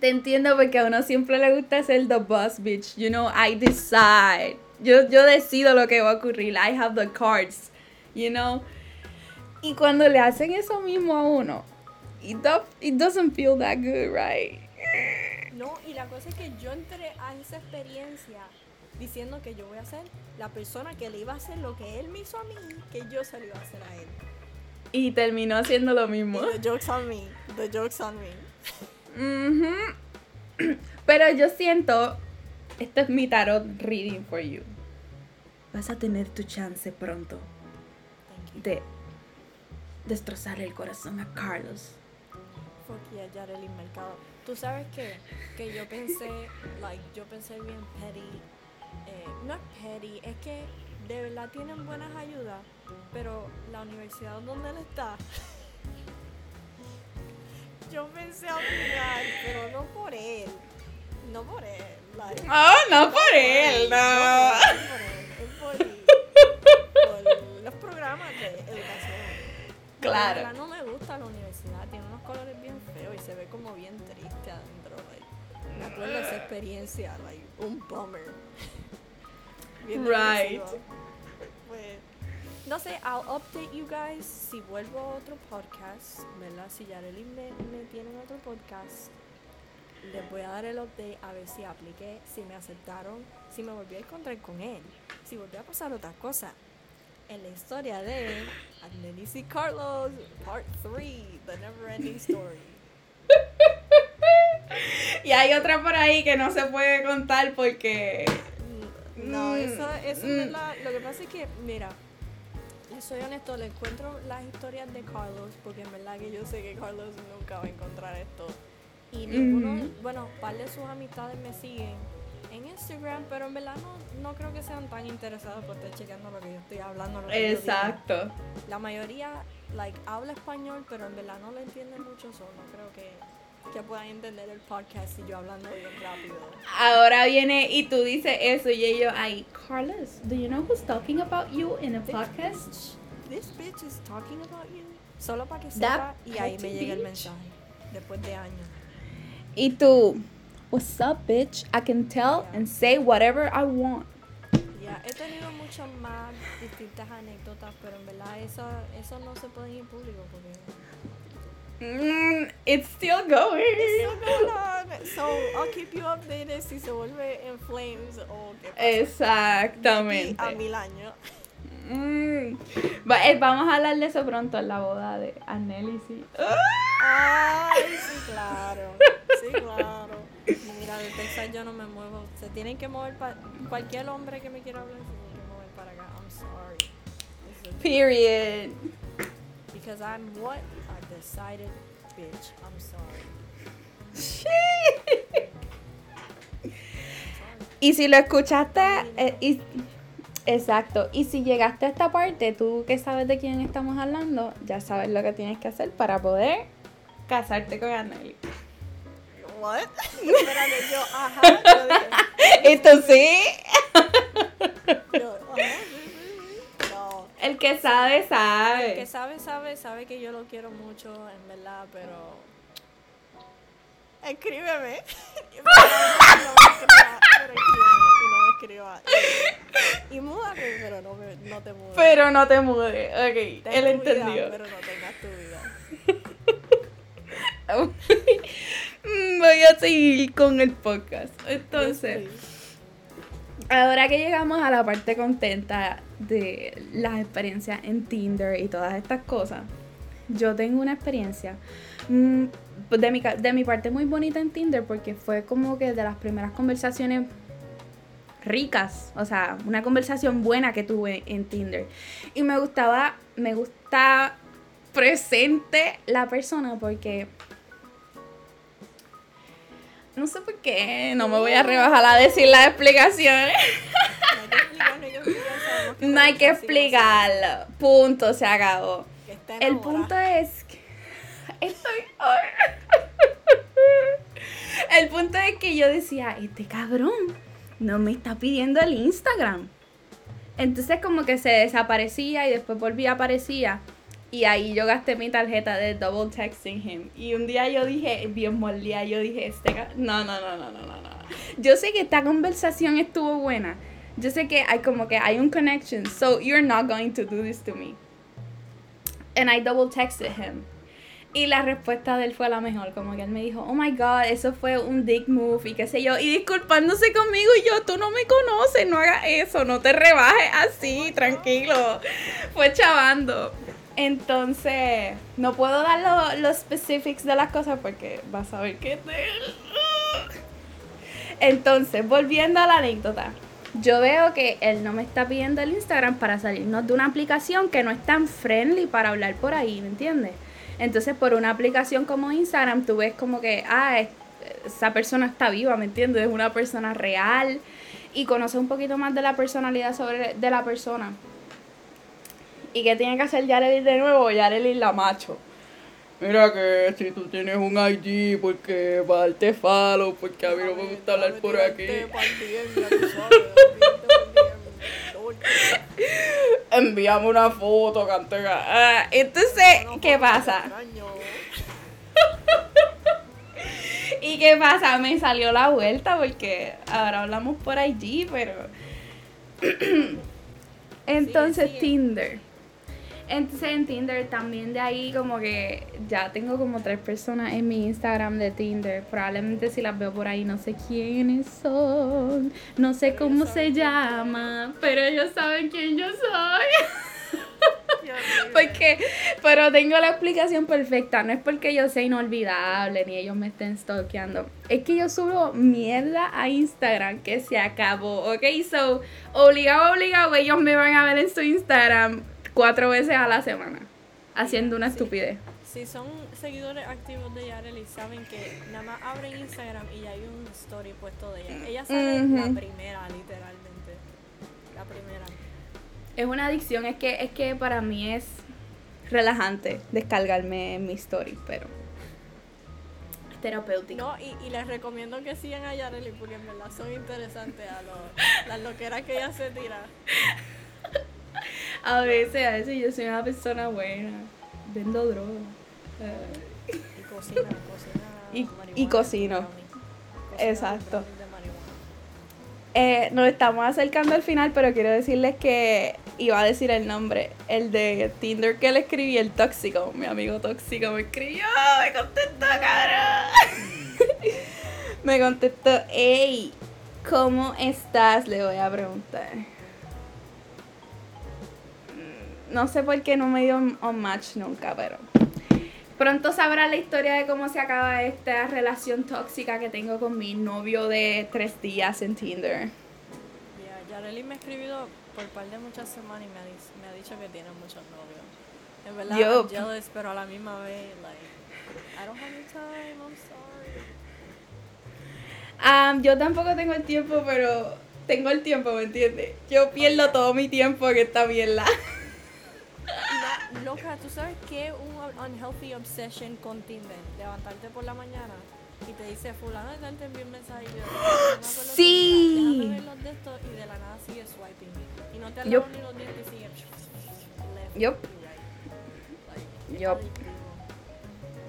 te entiendo porque a uno siempre le gusta ser the boss bitch. You know, I decide. Yo, yo decido lo que va a ocurrir. I have the cards. You know. Y cuando le hacen eso mismo a uno, it, it doesn't feel that good, right? No, y la cosa es que yo entré a esa experiencia diciendo que yo voy a ser la persona que le iba a hacer lo que él me hizo a mí, que yo se lo iba a hacer a él. Y terminó haciendo lo mismo. The joke's on me. The joke's on me. Ujú. Pero yo siento, esto es mi tarot reading for you. Vas a tener tu chance pronto de destrozar el corazón a Carlos. Fuck yeah, Yareli Mercado. Tú sabes qué? que yo pensé, like, yo pensé bien petty. eh, no es petty, es que de verdad tienen buenas ayudas, pero la universidad donde él está. yo pensé aplicar, pero no por él. No por él. like, Oh, no por él, no no. por él, es por, por los programas de educación. Claro. Verdad no me gusta la universidad, tiene unos colores bien feos y se ve como bien triste adentro. Like, me acuerdo de esa experiencia, like, un bummer. Bien Right. Pues, no sé, I'll update you guys si vuelvo a otro podcast, ¿verdad? Si Yareli me, me tiene en otro podcast, les voy a dar el update a ver si apliqué, si me aceptaron, si me volví a encontrar con él, si volvió a pasar otra cosa. En la historia de Annelies y Carlos, Part 3, The Never Ending Story. Y hay otra por ahí que no se puede contar porque. No, Mm, eso, eso mm. es verdad. Lo que pasa es que, mira, soy honesto, le encuentro las historias de Carlos, porque en verdad que yo sé que Carlos nunca va a encontrar esto. Y ninguno, Ujú. bueno, par de sus amistades me siguen en Instagram, pero en verdad no, no creo que sean tan interesados por estar chequeando lo que yo estoy hablando. Lo que yo digo. Exacto. La mayoría, like, habla español, pero en verdad no lo entiende mucho, so no creo que, que puedan entender el podcast si yo hablando bien rápido. Ahora viene y tú dices eso y ellos ahí. Carlos, do you know who's talking about you in a This podcast? bitch- This bitch is talking about you. Solo para que That sepa y ahí me llega el mensaje. Después de años. Y tú, what's up, bitch? I can tell Yeah. and say whatever I want. Ya, he tenido muchas más distintas anécdotas, pero en verdad eso, eso no se puede ir público porque... Mm, it's still going. It's still going on. So, I'll keep you updated si se vuelve en flames o qué pasa. Exactamente. A mil años. Mm. Eh, vamos a hablar de eso pronto en la boda de Anneli, sí. Ay, sí, claro. Sí, claro. Mira, de Texas yo no me muevo. Se tienen que mover para... Cualquier hombre que me quiera hablar se tiene que mover para acá. I'm sorry. Period. Because I'm what? A decided bitch. I'm sorry. y si lo escuchaste, eh, y- exacto, y si llegaste a esta parte, tú que sabes de quién estamos hablando, ya sabes lo que tienes que hacer para poder casarte con Anneli. What? Espérate, yo, ajá. Yo dije, Esto sí. yo, ajá. El que sabe, El que sabe. sabe, sabe, sabe que yo lo quiero mucho, en verdad, pero. Escríbeme. No me escriba, y no me escriba. Y, y múdate, pero no, me, no te mudes. Pero no te mudes. Ok, Ten él vida, entendió. pero no tengas tu vida. Mm, Voy a seguir con el podcast. Entonces, ahora que llegamos a la parte contenta de las experiencias en Tinder y todas estas cosas, yo tengo una experiencia mm, de, mi, de mi parte muy bonita en Tinder porque fue como que de las primeras conversaciones ricas, o sea, una conversación buena que tuve en Tinder. Y me gustaba, me gusta presente la persona porque no sé por qué, no me voy a rebajar a decir las explicaciones. No hay que explicarlo. Punto, se acabó. El punto es que estoy El punto es que yo decía, este cabrón no me está pidiendo el Instagram. Entonces como que se desaparecía y después volvía aparecía. Y ahí yo gasté mi tarjeta de double texting him. Y un día yo dije, bien molía, yo dije, este no, no, no, no, no, no, no. Yo sé que esta conversación estuvo buena. Yo sé que hay como que hay un connection. So you're not going to do this to me. And I double texted him. Y la respuesta de él fue la mejor, como que él me dijo, oh my god, eso fue un dick move y qué sé yo, y disculpándose conmigo y yo, tú no me conoces, no hagas eso, no te rebajes así, tranquilo. Fue chavando. Entonces, no puedo dar los specifics de las cosas porque vas a ver de él. Entonces, volviendo a la anécdota. Yo veo que él no me está pidiendo el Instagram para salirnos de una aplicación que no es tan friendly para hablar por ahí, ¿me entiendes? Entonces, por una aplicación como Instagram, tú ves como que, ah, esa persona está viva, ¿me entiendes? Es una persona real y conoces un poquito más de la personalidad sobre de la persona. ¿Y qué tiene que hacer Yareli de nuevo? Yareli la macho. Mira que si tú tienes un ID, porque para darte follow, porque a mí no me gusta hablar por aquí. Envíame una foto, cantega. Ah, entonces, ¿qué pasa? ¿Y qué pasa? Me salió la vuelta porque ahora hablamos por IG, pero... Entonces, Tinder. Entonces en Tinder también de ahí como que ya tengo como tres personas en mi Instagram de Tinder. Probablemente si las veo por ahí no sé quiénes son, no sé cómo se llama, pero ellos saben quién yo soy. porque, pero tengo la explicación perfecta. No es porque yo sea inolvidable ni ellos me estén stalkeando. Es que yo subo mierda a Instagram que se acabó. Ok, so obligado, obligado, ellos me van a ver en su Instagram cuatro veces a la semana haciendo una estupidez. Si son seguidores activos de Yareli, saben que nada más abren Instagram y ya hay un story puesto de ella. Ella sabe la primera, literalmente. La primera. Es una adicción, es que, es que para mí es relajante descargarme mi story, pero terapéutico. No, y, y les recomiendo que sigan a Yareli porque en verdad son interesantes a lo, las loqueras que ella se tira. a veces, a veces yo soy una persona buena. Vendo droga. y cocina, cocina. Y, y cocino. Exacto. Eh, nos estamos acercando al final, pero quiero decirles que iba a decir el nombre, el de Tinder que le escribí, el tóxico, mi amigo tóxico me escribió, me contestó, cabrón. me contestó, hey, ¿cómo estás? Le voy a preguntar no sé por qué no me dio un, match nunca, pero pronto sabrá la historia de cómo se acaba esta relación tóxica que tengo con mi novio de tres días en Tinder. Ya, Yareli me ha escrito por par de muchas semanas y me ha, me ha dicho que tiene muchos novios. En verdad, yo jealous, pero a la misma vez, like, I don't have any time, I'm sorry. Um, yo tampoco tengo el tiempo, pero tengo el tiempo, ¿me entiendes? Yo pierdo todo mi tiempo en esta mierda. loca, ¿tú sabes qué un unhealthy obsession con Tinder? Levantarte por la mañana y te dice fulano te envió un mensaje y yo sí los de y de la nada sigue swiping y no te yep. ni los dientes y sigue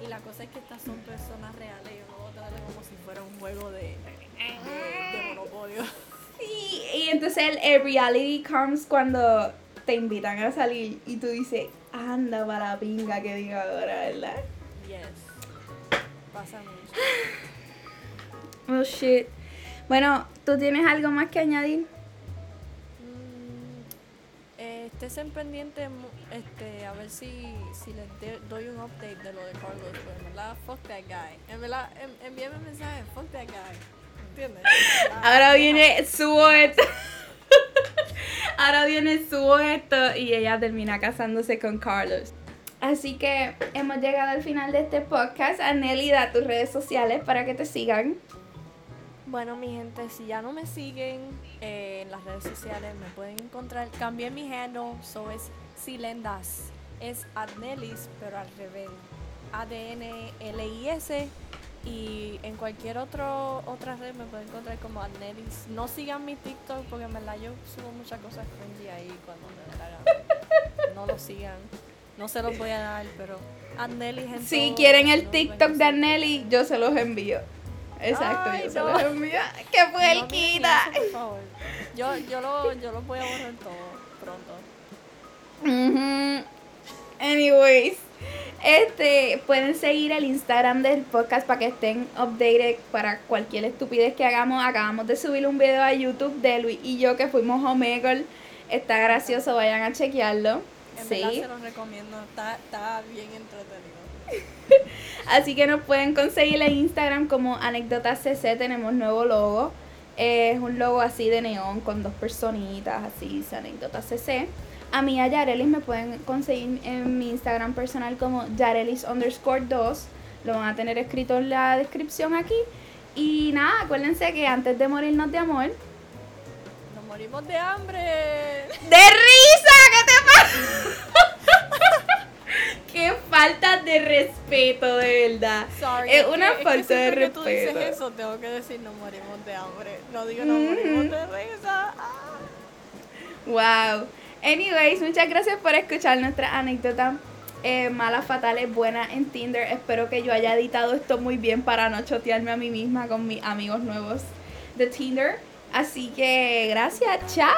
y la cosa es que estas son personas reales y uno trata como si fuera un juego de, de, de monopolio sí y entonces el, el reality comes cuando te invitan a salir y tú dices, anda para la pinga que diga ahora, ¿verdad? Yes. Pasa mucho. Oh shit. Bueno, ¿tú tienes algo más que añadir? Mm, eh, en pendiente este, a ver si, si les doy un update de lo de Carlos, pues en verdad, fuck that guy. En verdad, envíame un mensaje, fuck that guy. ¿Entiendes? Ahora viene su Ahora viene su esto y ella termina casándose con Carlos. Así que hemos llegado al final de este podcast. Aneli, da tus redes sociales para que te sigan. Bueno, mi gente, si ya no me siguen eh, en las redes sociales, me pueden encontrar. Cambié mi handle, so es Silendas. Es Adnelis, pero al revés. A-D-N-L-I-S Y en cualquier otro otra red me pueden encontrar como Adnelis. No sigan mi TikTok porque en verdad yo subo muchas cosas cringy ahí cuando me la gana. No lo sigan. No se los voy a dar, pero Adnelis en Si todo, quieren no el lo TikTok de. Anneli, yo se los envío. Exacto, Ay, yo se no. los envío. ¡Qué No puerquita! eso, por favor. Yo, yo, lo, yo los voy a borrar todo pronto. Anyways, este, pueden seguir el Instagram del podcast para que estén updated para cualquier estupidez que hagamos. Acabamos de subir un video a YouTube de Luis y yo que fuimos a Omegle. Está gracioso, vayan a chequearlo. En verdad Sí. se los recomiendo. Está, está bien entretenido. Así que nos pueden conseguir en Instagram como Anécdotas CC. Tenemos nuevo logo. Es un logo así de neón con dos personitas, así dice Anécdotas CC. A mí, a Yarelis, me pueden conseguir en mi Instagram personal como Yarelis underscore 2. Lo van a tener escrito en la descripción aquí. Y nada, acuérdense que antes de morirnos de amor, Nos morimos de hambre. ¡De risa! ¿Qué te pasa? ¡Qué falta de respeto, de verdad! Sorry, Es una que falta de que tú respeto. dices eso, tengo que decir nos morimos de hambre. No digo nos Ujú. morimos de risa. Ah. Wow. Anyways, muchas gracias por escuchar nuestra anécdota eh, malas, fatales, buenas en Tinder. Espero que yo haya editado esto muy bien para no chotearme a mí misma con mis amigos nuevos de Tinder. Así que gracias, chao.